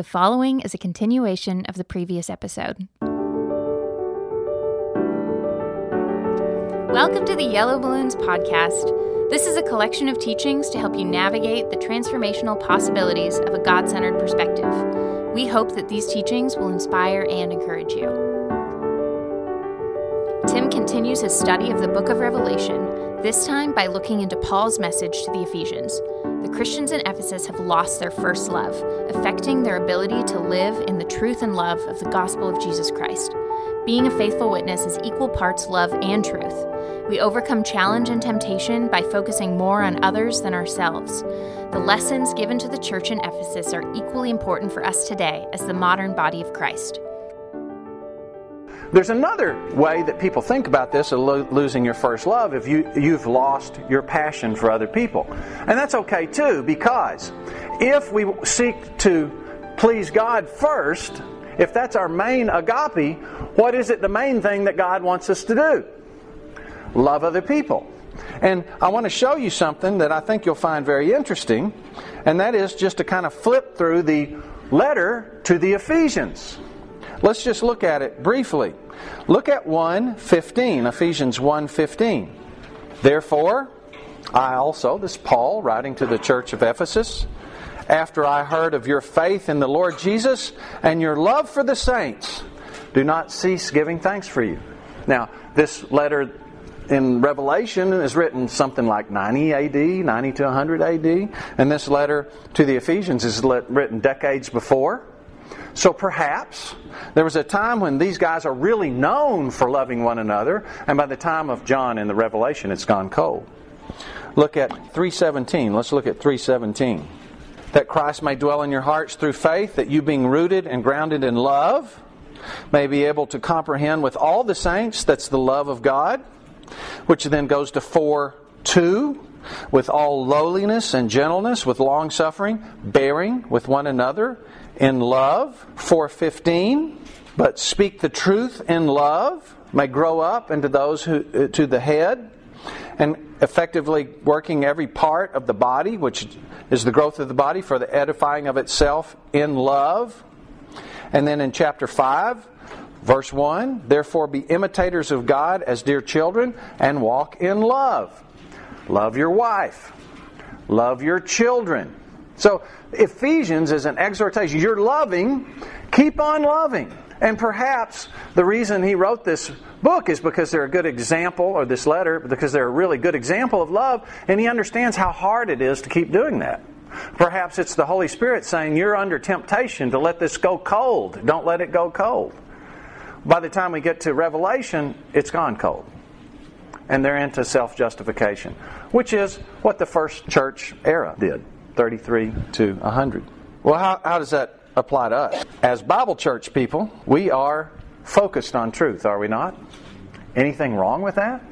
The following is a continuation of the previous episode. Welcome to the Yellow Balloons podcast. This is a collection of teachings to help you navigate the transformational possibilities of a God centered perspective. We hope that these teachings will inspire and encourage you. Tim continues his study of the book of Revelation, this time by looking into Paul's message to the Ephesians the Christians in Ephesus have lost their first love, affecting their ability to live in the truth and love of the gospel of Jesus Christ. Being a faithful witness is equal parts love and truth. We overcome challenge and temptation by focusing more on others than ourselves. The lessons given to the church in Ephesus are equally important for us today as the modern body of Christ. There's another way that people think about this of lo- losing your first love if you, you've lost your passion for other people. And that's okay too, because if we seek to please God first, if that's our main agape, what is it the main thing that God wants us to do? Love other people. And I want to show you something that I think you'll find very interesting, and that is just to kind of flip through the letter to the Ephesians. Let's just look at it briefly. Look at 1:15, Ephesians 1:15. Therefore, I also, this Paul writing to the church of Ephesus, after I heard of your faith in the Lord Jesus and your love for the saints, do not cease giving thanks for you. Now, this letter in Revelation is written something like 90 AD, 90 to 100 AD, and this letter to the Ephesians is written decades before. So perhaps there was a time when these guys are really known for loving one another, and by the time of John in the Revelation, it's gone cold. Look at 317. Let's look at 317. That Christ may dwell in your hearts through faith, that you being rooted and grounded in love, may be able to comprehend with all the saints, that's the love of God, which then goes to 4 2 with all lowliness and gentleness, with long suffering, bearing with one another in love. 415, but speak the truth in love, may grow up into those who uh, to the head, and effectively working every part of the body, which is the growth of the body for the edifying of itself in love. And then in chapter 5, verse 1, therefore be imitators of God as dear children and walk in love. Love your wife. Love your children. So Ephesians is an exhortation. You're loving, keep on loving. And perhaps the reason he wrote this book is because they're a good example, or this letter, because they're a really good example of love, and he understands how hard it is to keep doing that. Perhaps it's the Holy Spirit saying, You're under temptation to let this go cold. Don't let it go cold. By the time we get to Revelation, it's gone cold. And they're into self justification, which is what the first church era did. 33 to 100. Well, how, how does that apply to us? As Bible church people, we are focused on truth, are we not? Anything wrong with that?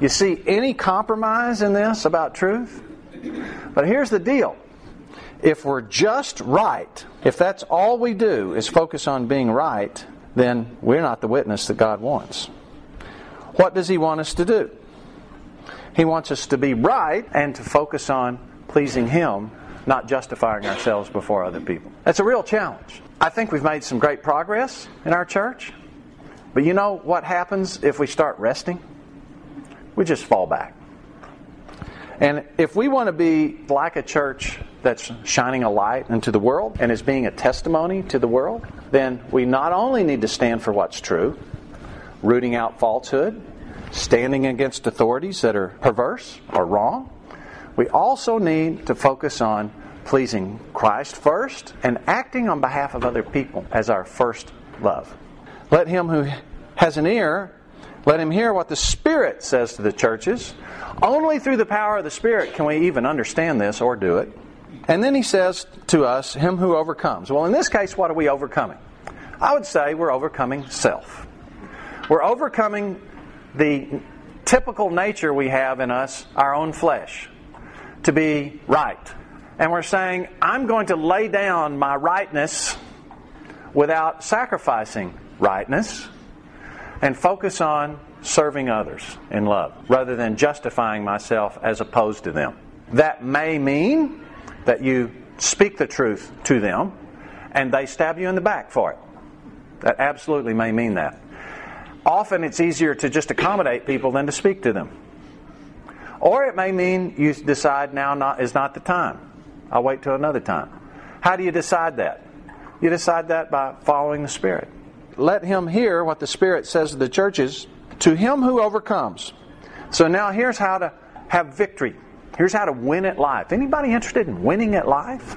You see any compromise in this about truth? But here's the deal if we're just right, if that's all we do is focus on being right, then we're not the witness that God wants. What does He want us to do? He wants us to be right and to focus on pleasing Him, not justifying ourselves before other people. That's a real challenge. I think we've made some great progress in our church, but you know what happens if we start resting? We just fall back. And if we want to be like a church that's shining a light into the world and is being a testimony to the world, then we not only need to stand for what's true, rooting out falsehood, standing against authorities that are perverse or wrong, we also need to focus on pleasing Christ first and acting on behalf of other people as our first love. Let him who has an ear, let him hear what the Spirit says to the churches. Only through the power of the Spirit can we even understand this or do it. And then he says to us, Him who overcomes. Well, in this case, what are we overcoming? I would say we're overcoming self. We're overcoming the typical nature we have in us, our own flesh to be right. And we're saying, I'm going to lay down my rightness without sacrificing rightness and focus on serving others in love rather than justifying myself as opposed to them. That may mean that you speak the truth to them and they stab you in the back for it. That absolutely may mean that. Often it's easier to just accommodate people than to speak to them. Or it may mean you decide now not, is not the time. I'll wait till another time. How do you decide that? You decide that by following the Spirit. Let him hear what the Spirit says to the churches to him who overcomes. So now here's how to have victory. Here's how to win at life. Anybody interested in winning at life?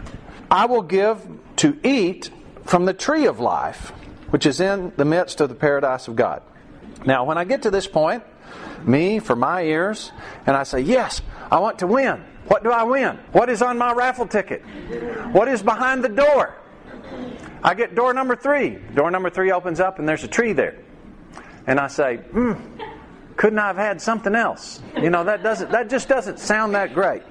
I will give to eat from the tree of life, which is in the midst of the paradise of God. Now, when I get to this point, me for my ears, and I say, Yes, I want to win. What do I win? What is on my raffle ticket? What is behind the door? I get door number three. Door number three opens up, and there's a tree there. And I say, Hmm, couldn't I have had something else? You know, that doesn't that just doesn't sound that great.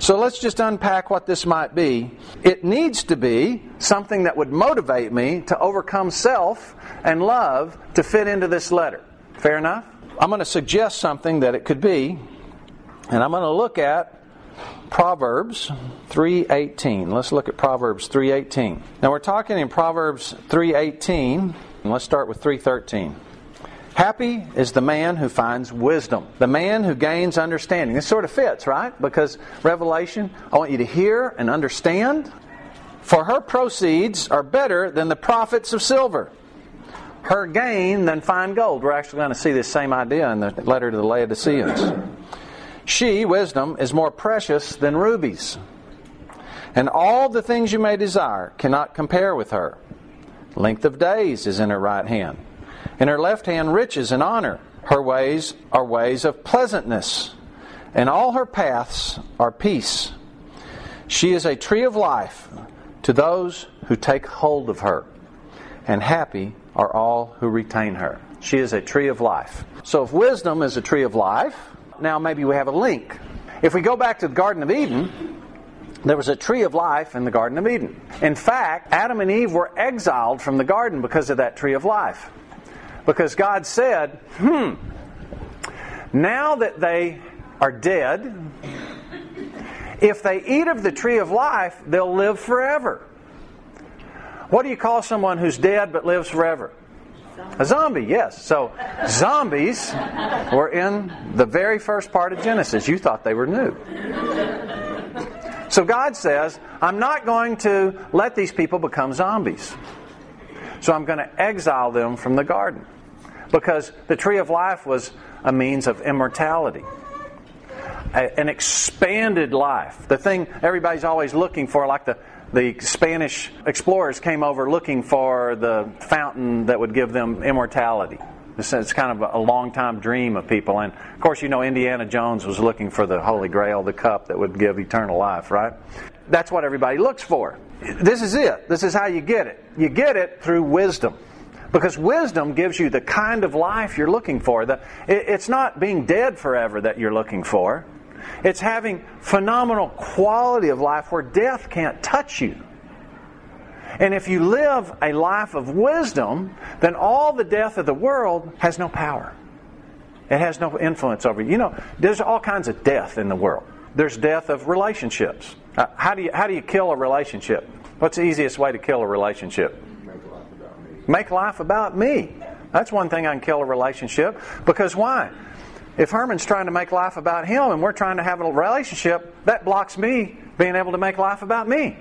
So let's just unpack what this might be. It needs to be something that would motivate me to overcome self and love to fit into this letter. Fair enough? I'm going to suggest something that it could be, and I'm going to look at Proverbs 3:18. Let's look at Proverbs 3:18. Now we're talking in Proverbs 3:18, and let's start with 3:13. Happy is the man who finds wisdom, the man who gains understanding. This sort of fits, right? Because Revelation, I want you to hear and understand. For her proceeds are better than the profits of silver, her gain than fine gold. We're actually going to see this same idea in the letter to the Laodiceans. She, wisdom, is more precious than rubies. And all the things you may desire cannot compare with her. Length of days is in her right hand. In her left hand, riches and honor. Her ways are ways of pleasantness, and all her paths are peace. She is a tree of life to those who take hold of her, and happy are all who retain her. She is a tree of life. So, if wisdom is a tree of life, now maybe we have a link. If we go back to the Garden of Eden, there was a tree of life in the Garden of Eden. In fact, Adam and Eve were exiled from the garden because of that tree of life. Because God said, hmm, now that they are dead, if they eat of the tree of life, they'll live forever. What do you call someone who's dead but lives forever? A zombie, yes. So zombies were in the very first part of Genesis. You thought they were new. So God says, I'm not going to let these people become zombies. So I'm going to exile them from the garden. Because the tree of life was a means of immortality, a, an expanded life. The thing everybody's always looking for, like the, the Spanish explorers came over looking for the fountain that would give them immortality. It's kind of a long time dream of people. And of course, you know, Indiana Jones was looking for the Holy Grail, the cup that would give eternal life, right? That's what everybody looks for. This is it. This is how you get it. You get it through wisdom. Because wisdom gives you the kind of life you're looking for. The, it, it's not being dead forever that you're looking for. It's having phenomenal quality of life where death can't touch you. And if you live a life of wisdom, then all the death of the world has no power. It has no influence over you. You know, there's all kinds of death in the world. There's death of relationships. Uh, how, do you, how do you kill a relationship? What's the easiest way to kill a relationship? Make life about me. That's one thing I can kill a relationship. Because why? If Herman's trying to make life about him and we're trying to have a relationship, that blocks me being able to make life about me.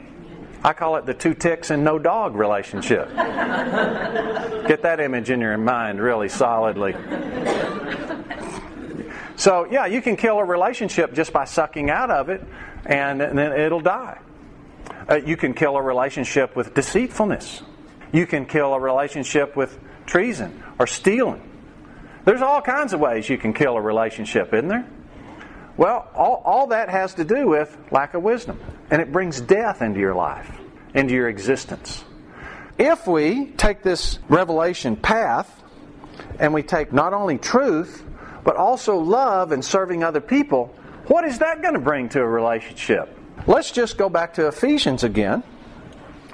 I call it the two ticks and no dog relationship. Get that image in your mind really solidly. So, yeah, you can kill a relationship just by sucking out of it, and, then it'll die. Uh, you can kill a relationship with deceitfulness. You can kill a relationship with treason or stealing. There's all kinds of ways you can kill a relationship, isn't there? Well, all, all that has to do with lack of wisdom. And it brings death into your life, into your existence. If we take this revelation path and we take not only truth, but also love and serving other people, what is that going to bring to a relationship? Let's just go back to Ephesians again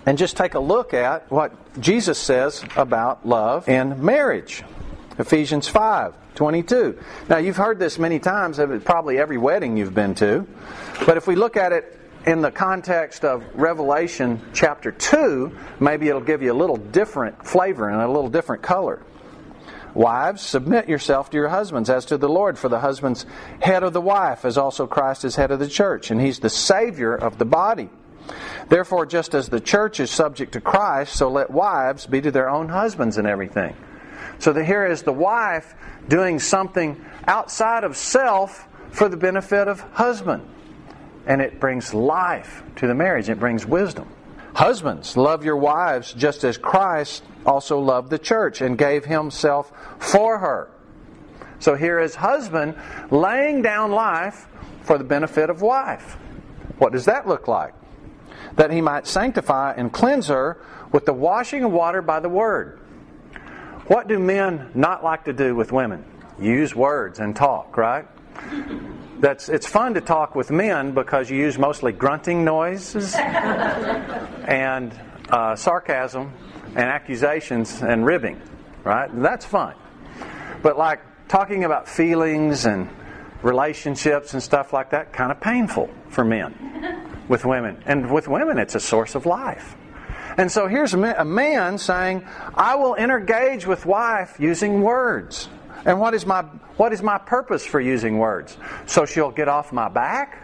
and just take a look at what Jesus says about love and marriage. Ephesians 5 22. Now, you've heard this many times, uh, probably every wedding you've been to. But if we look at it in the context of Revelation chapter 2, maybe it'll give you a little different flavor and a little different color. Wives, submit yourself to your husbands as to the Lord, for the husband's head of the wife, as also Christ is head of the church, and he's the Savior of the body. Therefore, just as the church is subject to Christ, so let wives be to their own husbands in everything. So that here is the wife doing something outside of self for the benefit of husband. And it brings life to the marriage, it brings wisdom. Husbands, love your wives just as Christ also loved the church and gave himself for her. So here is husband laying down life for the benefit of wife. What does that look like? That he might sanctify and cleanse her with the washing of water by the word. What do men not like to do with women? Use words and talk, right? That's it's fun to talk with men because you use mostly grunting noises and uh, sarcasm and accusations and ribbing, right? That's fun. But like talking about feelings and relationships and stuff like that, kind of painful for men with women. And with women, it's a source of life. And so here's a man saying, I will engage with wife using words. And what is my what is my purpose for using words? So she'll get off my back?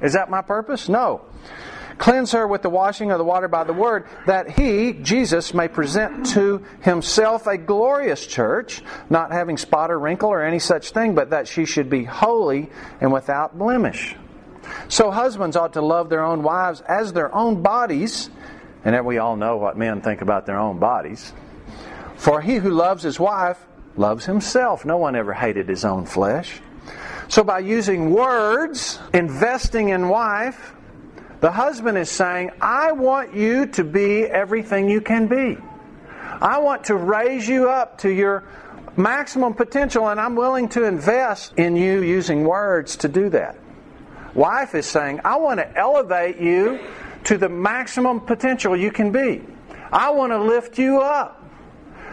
Is that my purpose? No. Cleanse her with the washing of the water by the word, that he, Jesus, may present to himself a glorious church, not having spot or wrinkle or any such thing, but that she should be holy and without blemish. So husbands ought to love their own wives as their own bodies, and we all know what men think about their own bodies. For he who loves his wife loves himself. No one ever hated his own flesh. So by using words, investing in wife, the husband is saying, I want you to be everything you can be. I want to raise you up to your maximum potential, and I'm willing to invest in you using words to do that. Wife is saying, I want to elevate you to the maximum potential you can be. I want to lift you up.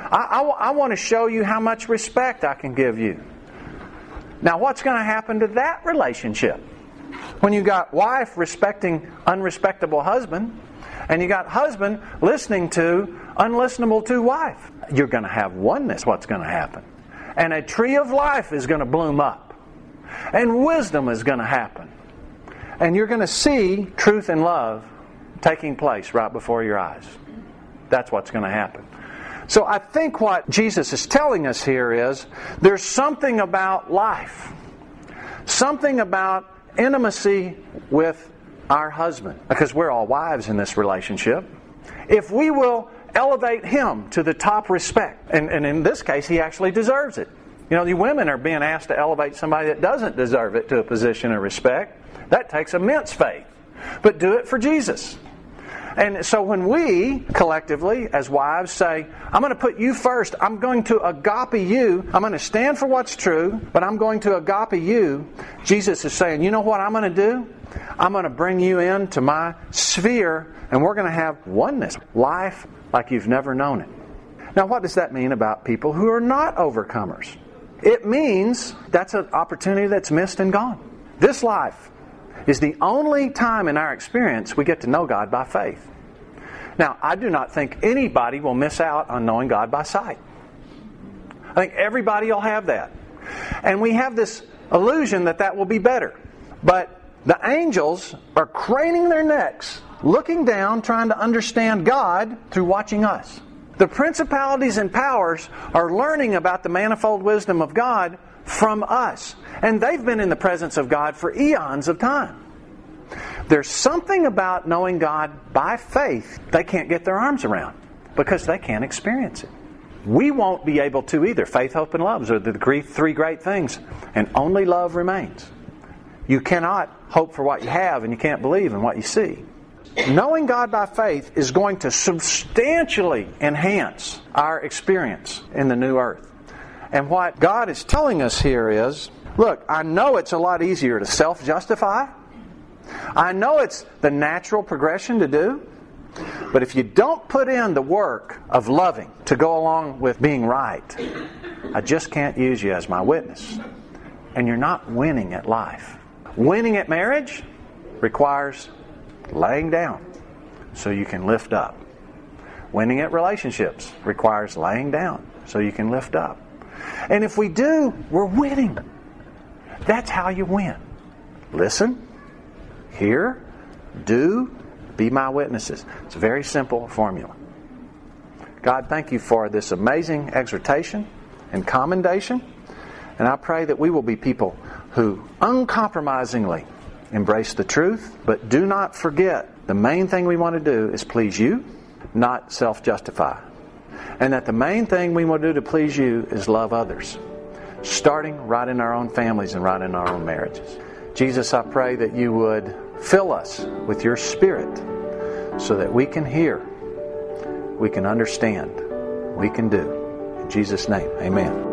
I, I, I want to show you how much respect I can give you. Now, what's going to happen to that relationship? When you got wife respecting unrespectable husband, and you got husband listening to unlistenable to wife, you're going to have oneness. What's going to happen? And a tree of life is going to bloom up, and wisdom is going to happen, and you're going to see truth and love taking place right before your eyes. That's what's going to happen. So I think what Jesus is telling us here is there's something about life, something about intimacy with our husband, because we're all wives in this relationship. If we will elevate him to the top respect, and, and in this case, he actually deserves it. You know, the women are being asked to elevate somebody that doesn't deserve it to a position of respect. That takes immense faith. But do it for Jesus. And so when we collectively, as wives, say, I'm going to put you first, I'm going to agape you, I'm going to stand for what's true, but I'm going to agape you, Jesus is saying, you know what I'm going to do? I'm going to bring you into my sphere, and we're going to have oneness, life like you've never known it. Now, what does that mean about people who are not overcomers? It means that's an opportunity that's missed and gone. This life, is the only time in our experience we get to know God by faith. Now, I do not think anybody will miss out on knowing God by sight. I think everybody will have that. And we have this illusion that that will be better. But the angels are craning their necks, looking down, trying to understand God through watching us. The principalities and powers are learning about the manifold wisdom of God from us. And they've been in the presence of God for eons of time. There's something about knowing God by faith they can't get their arms around because they can't experience it. We won't be able to either. Faith, hope, and love are the three great things, and only love remains. You cannot hope for what you have, and you can't believe in what you see. Knowing God by faith is going to substantially enhance our experience in the new earth. And what God is telling us here is look, I know it's a lot easier to self justify. I know it's the natural progression to do. But if you don't put in the work of loving to go along with being right, I just can't use you as my witness. And you're not winning at life. Winning at marriage requires laying down so you can lift up. Winning at relationships requires laying down so you can lift up. And if we do, we're winning. That's how you win. Listen, hear, do, be my witnesses. It's a very simple formula. God, thank you for this amazing exhortation and commendation. And I pray that we will be people who uncompromisingly embrace the truth, but do not forget the main thing we want to do is please you, not self justify. And that the main thing we want to do to please you is love others, starting right in our own families and right in our own marriages. Jesus, I pray that you would fill us with your spirit so that we can hear, we can understand, we can do. In Jesus' name, amen.